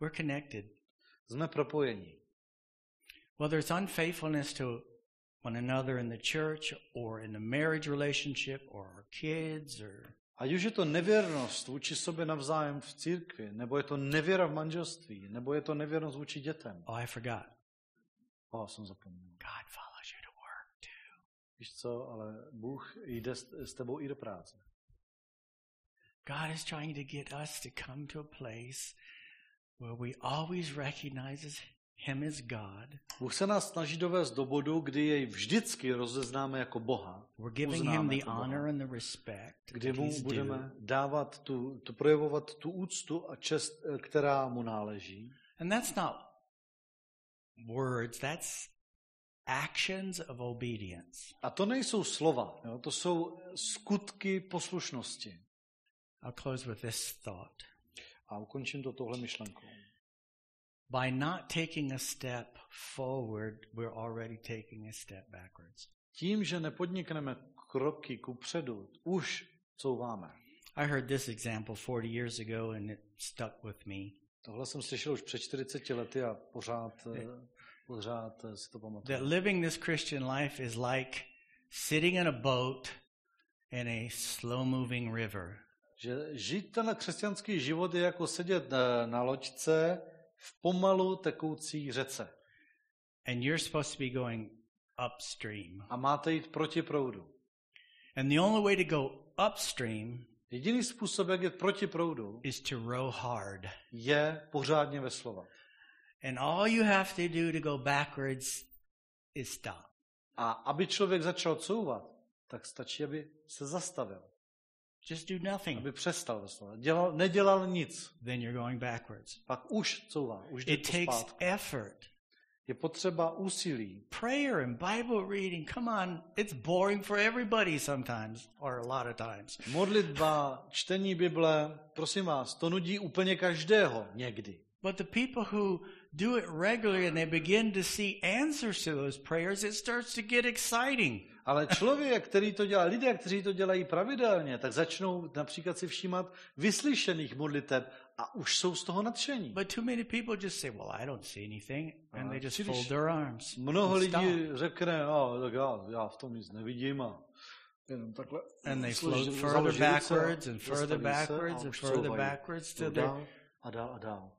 We're connected. Jsme propojení. Well, there's unfaithfulness to one another in the church or in the marriage relationship or our kids or Ať už je to nevěrnost vůči sobě navzájem v církvi, nebo je to nevěra v manželství, nebo je to nevěrnost vůči dětem. oh I forgot. O, jsem zapomněl. God follows you to work too. Víš co, ale Bůh jde s, s tebou i do práce. God is trying to get us to come to a place where we always recognize him as God. Bůh se nás snaží dovést do bodu, kdy jej vždycky rozeznáme jako Boha, We're giving him the jako honor and the respect kdy mu budeme dávat tu, tu, projevovat tu úctu a čest, eh, která mu náleží. And that's not words, that's actions of obedience. A to nejsou slova, jo? to jsou skutky poslušnosti. I'll close with this thought. A ukončím to tohle myšlenkou. By not taking a step forward, we're already taking a step backwards. Tím, že nepodnikneme kroky ku předu, už couváme. I heard this example 40 years ago and it stuck with me. Tohle jsem slyšel už před 40 lety a pořád, eh, pořád eh, si to That living this Christian life is like sitting in a boat in a slow moving river. Že žít ten křesťanský život je jako sedět eh, na loďce v pomalu tekoucí řece. And you're supposed to be going upstream. A máte jít proti proudu. And the only way to go upstream Jediný způsob, jak jít proti proudu, is to row hard. je pořádně veslovat. And all you have to do to go backwards is stop. A aby člověk začal couvat, tak stačí, aby se zastavil, Just do nothing. aby přestal veslovat. Dělal, nedělal nic, Then you're going backwards. pak už couvá, už It takes effort. Je potřeba úsilí. Prayer and Bible reading, come on, it's boring for everybody sometimes, or a lot of times. Modlitba, čtení Bible, prosím vás, to nudí úplně každého někdy. But the people who do it regularly and they begin to see answers to those prayers, it starts to get exciting. Ale člověk, který to dělá, lidé, kteří to dělají pravidelně, tak začnou například si všímat vyslyšených modliteb a už jsou z toho nadšení. But too many people just say, Well, I don't see anything. And they just příliš fold their arms. Mnoho lidí řekne, no, tak já, já v tom nic nevidím a jenom takhle. And they float further backwards and further backwards and further backwards to dál a dál a dál.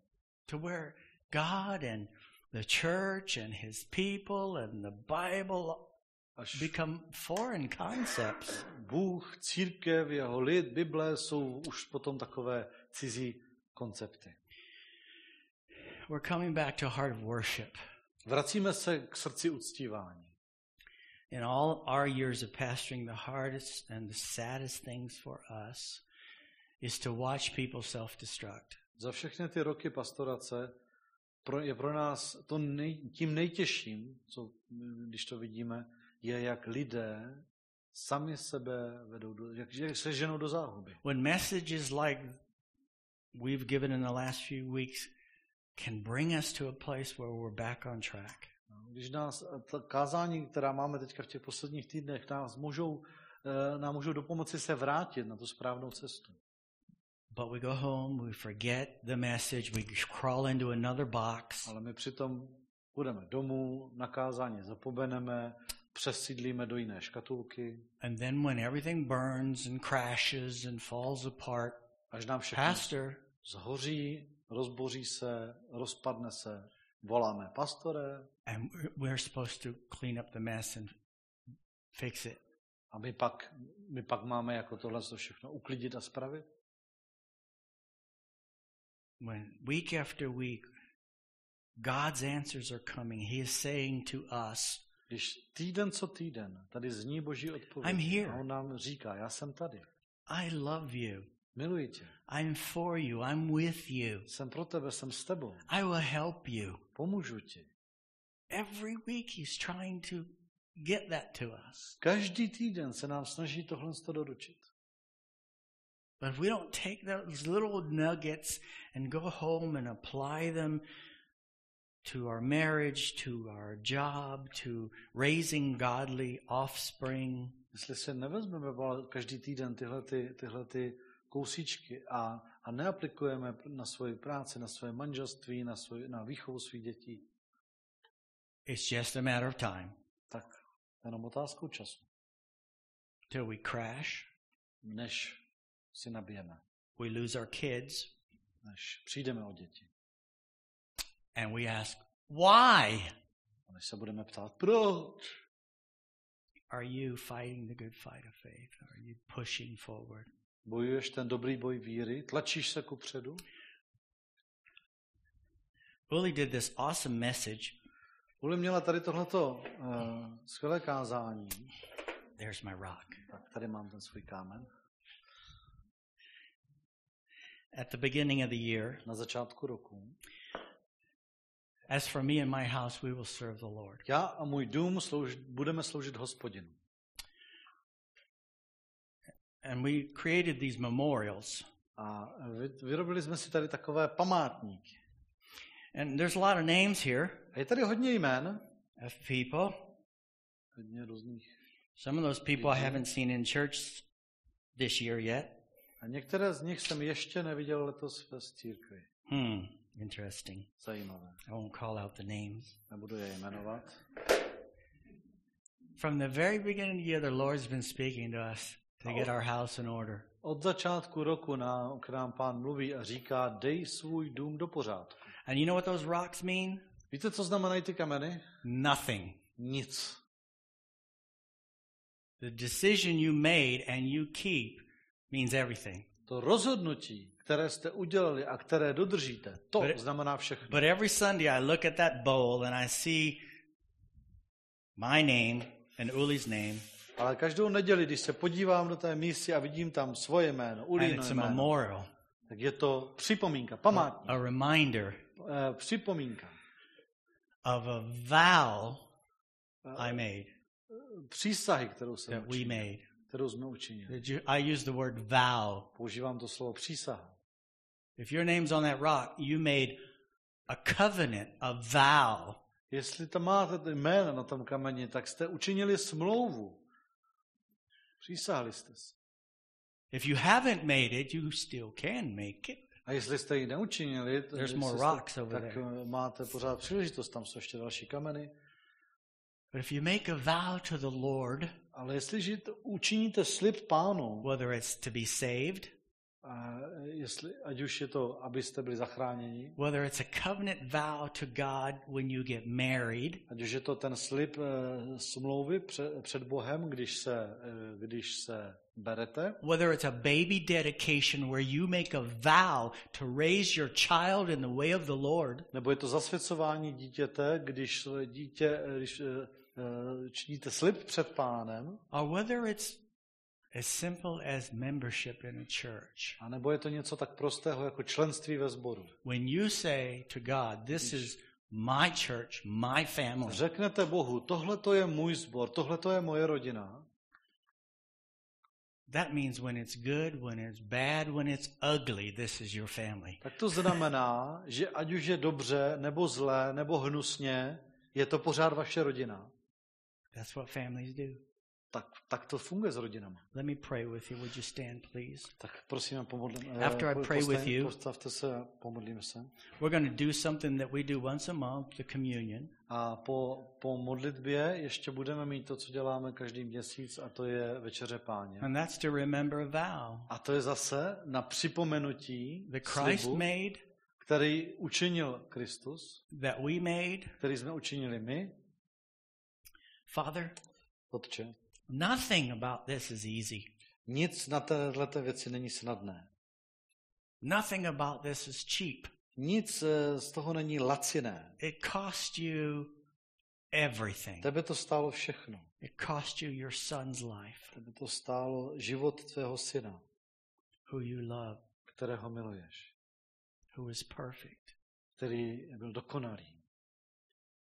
to where God and the church and his people and the Bible Až become foreign concepts. Bůh, církev, jeho lid, Bible jsou už potom takové cizí koncepty. We're coming back to a heart of worship. Vracíme se k srdci uctívání. In all our years of pastoring, the hardest and the saddest things for us is to watch people self destruct. Za všechny ty roky pastorace pro, je pro nás to nej, tím nejtěžším, co, když to vidíme, je, jak lidé sami sebe vedou, do, jak, jak se ženou do záhuby. When messages like we've given in the last few weeks can bring us to a place where we're back on track. No, Když nás ta kázání, která máme teďka v těch posledních týdnech, nás můžou, eh, nám můžou dopomoci se vrátit na tu správnou cestu. But we go home, we forget the message, we crawl into another box, Ale my přitom půjdeme domů, na kázání zapomeneme, přesídlíme do jiné škatulky, and then when everything burns and crashes and falls apart, až nám všechno Pastor, zhoří, rozboří se, rozpadne se, voláme pastore and we're- supposed to clean up the mess and fix it. a my pak, my pak máme jako tohle to všechno uklidit a spravit. When week after week, God's answers are coming, He is saying to us, Když týden co týden tady zní Boží odpověď I'm here. a on nám říká, já jsem tady, I love you. miluji tě, I'm for you. I'm with you. jsem pro tebe, jsem s tebou, I will help you. pomůžu ti. Every week he's trying to get that to us. Každý týden se nám snaží tohle to doručit. But if we don't take those little nuggets and go home and apply them to our marriage, to our job, to raising godly offspring, Jestli se nevezmeme každý týden tyhle, ty, tyhle ty kousíčky a, a neaplikujeme na svoji práci, na svoje manželství, na, svoj, na výchovu svých dětí, it's just a matter of time. tak Jenom otázkou času, till we crash, než si nabijeme, we lose our kids, než přijdeme o děti. And we ask, why A než se budeme ptát, proč? are you fighting the good fight of faith? Are you pushing forward? Bojuješ ten dobrý boj víry? Tlačíš se ku předu? Uli did this awesome message. Uli měla tady tohleto uh, skvělé kázání. There's my rock. Tak tady mám ten svůj kámen. At the beginning of the year, Na začátku roku. As for me and my house, we will serve the Lord. Já a můj dům slouž, budeme sloužit hospodinu. And we created these memorials. A vy- vyrobili jsme si tady takové památníky. And there's a lot of names here A je tady hodně jmén, of people. hodně různých. Some of those people I haven't seen in church this year yet. A některé z nich jsem ještě neviděl letos ve církvi. Hmm, interesting. I won't call out the names. Je jmenovat. From the very beginning of the year, the Lord's been speaking to us to get our house in order. Od začátku roku k nám pán mluví a říká, dej svůj dům do pořádku. And you know what those rocks mean? Víte, co znamenají ty kameny? Nothing. Nic. The decision you made and you keep means everything. To rozhodnutí, které jste udělali a které dodržíte, to But znamená všechno. But every Sunday I look at that bowl and I see my name and Uli's name, Ale každou neděli, když se podívám do té mísy a vidím tam svoje jméno, Ulino jméno, memorial, tak je to připomínka, památník, a reminder eh, připomínka, of a vow I made, přísahy, kterou jsem that we učinil, made. kterou jsme učinili. I use the word vow. Používám to slovo přísaha. If your name's on that rock, you made a covenant, a vow. Jestli tam máte jméno na tom kameni, tak jste učinili smlouvu. Přísahali jste si. If you haven't made it, you still can make it. A jestli jste ji neučinili, There's more jste- rocks over tak there. eh, máte pořád příležitost, tam jsou ještě další kameny. But if you make a vow to the Lord, Ale jestliže učiníte slib pánu, whether it's to be saved, jestli, ať už je to, abyste byli zachráněni, whether it's a covenant vow to God when you get married, ať už je to ten slib eh, smlouvy před, před Bohem, když se, eh, když se berete, whether it's a baby dedication where you make a vow to raise your child in the way of the Lord, nebo je to zasvěcování dítěte, když dítě, eh, když eh, eh, činíte slib před pánem, or whether it's as simple as membership in a church. a nebo je to něco tak prostého jako členství ve sboru. When you say to God, This is my church, my family, Řeknete Bohu, tohle to je můj sbor, tohle to je moje rodina, that means when it's good, when it's bad, when it's ugly, this is your family. tak to znamená, že ať už je dobře, nebo zlé, nebo hnusně, je to pořád vaše rodina. That's what families do. Tak, tak to funguje s rodinami. Let me pray with you. Would you stand, please? Tak prosím, pomodlím, After I pray with you- postavte se a pomodlíme se. We're going to do something that we do once a month, the communion. A po, po modlitbě ještě budeme mít to, co děláme každý měsíc, a to je večeře páně. And that's to remember a vow A to je zase na připomenutí that Christ slibu, made, který učinil Kristus, that we made. který jsme učinili my, Father, Otče. Nothing about this is easy. Nic na této věci není snadné. Nothing about this is cheap. Nic eh, z toho není laciné. It cost you everything. Tebe to stálo všechno. It cost you your son's life, Tebe to stálo život tvého syna, who you love, kterého miluješ, who is perfect. který byl dokonalý,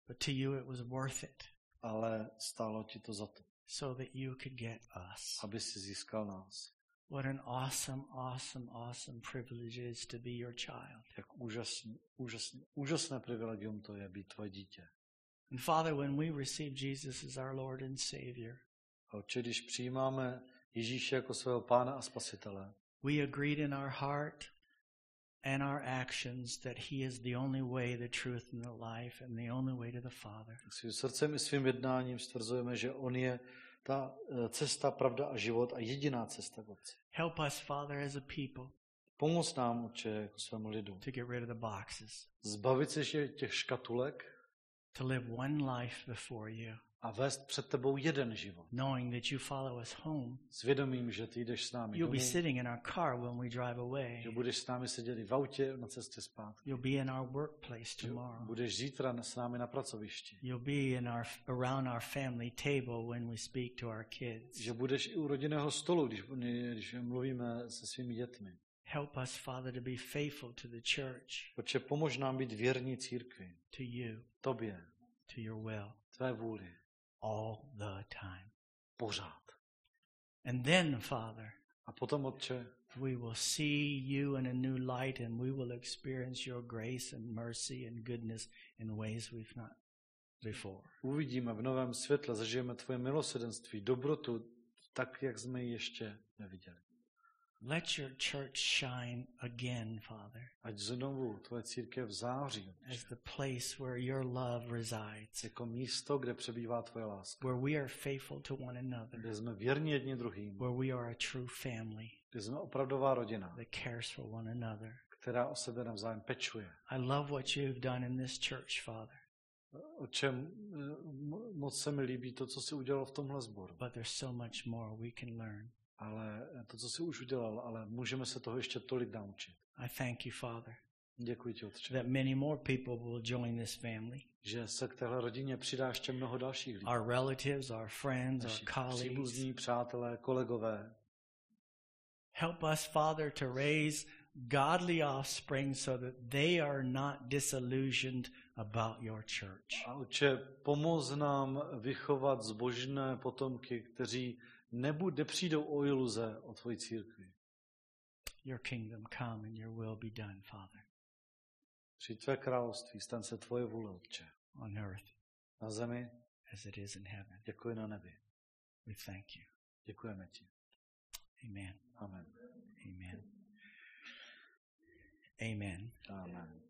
But to you it was worth it ale stálo ti to za to, so that you could get us. Oh, získal nás. What an awesome, awesome, awesome privilege it is to be your child. Jak úžasný, úžasný, úžasné privilegium to je být tvoje dítě. And Father, when we receive Jesus as our Lord and Savior, Otče, když přijímáme Ježíše jako svého pána a spasitele, we agreed in our heart and our actions that He is the only way, the truth, and the life, and the only way to the Father. Svým srdcem i svým jednáním stvrzujeme, že On je ta cesta, pravda a život a jediná cesta k Otci. Help us, Father, as a people Pomoz nám, Otče, jako svému lidu. to get rid of the boxes, Zbavit se těch škatulek to live one life before you, a vést před tebou jeden život. knowing that you follow us home. S vědomím, že ty jdeš s námi You'll be domů, sitting in our car when we drive away. že budeš s námi sedět v autě na cestě zpátky. You'll be in our workplace tomorrow. budeš zítra s námi na pracovišti. You'll be in our around our family table when we speak to our kids. Že budeš i u rodinného stolu, když, když mluvíme se svými dětmi. Help us, Father, to be faithful to the church, Protože pomož nám být věrní církvi, to you, tobě, to your will, tvé vůli, all the time. pořád. And then, Father, A potom, Otče, we will see you in a new light and we will experience your grace and mercy and goodness in ways we've not before. uvidíme v novém světle, zažijeme tvoje milosedenství, dobrotu, tak, jak jsme ji ještě neviděli. Let your church shine again, Father, Ať znovu tvoje církev září, as the place where your love resides, jako místo, kde přebývá tvoje láska. where we are faithful to one another, Kde jsme věrní jedni druhým, where we are a true family kde jsme opravdová rodina, that cares for one another. která o sebe navzájem pečuje. I love what you've done in this church, Father, O čem eh, mo- moc se mi líbí to, co jsi udělal v tomhle sboru. but there's so much more we can learn. Ale to, co jsi už udělal, ale můžeme se toho ještě tolik naučit. I thank you, Father, Děkuji ti, Otče, that many more people will join this family. že se k téhle rodině přidá ještě mnoho dalších lidí. Our relatives, our friends, our Naši colleagues. příbuzní, přátelé, kolegové. Help us, Father, to raise godly offspring so that they are not disillusioned about your church. A Otče, pomoz nám vychovat zbožné potomky, kteří nebu- nepřijdou o iluze o tvoji církvi. Your kingdom come and your will be done, Father, Při tvé království stan se tvoje vůle, Otče. on earth Na zemi, as it is in heaven. jako i na nebi. We thank you. Děkujeme ti. Amen. Amen. Amen. Amen. Amen.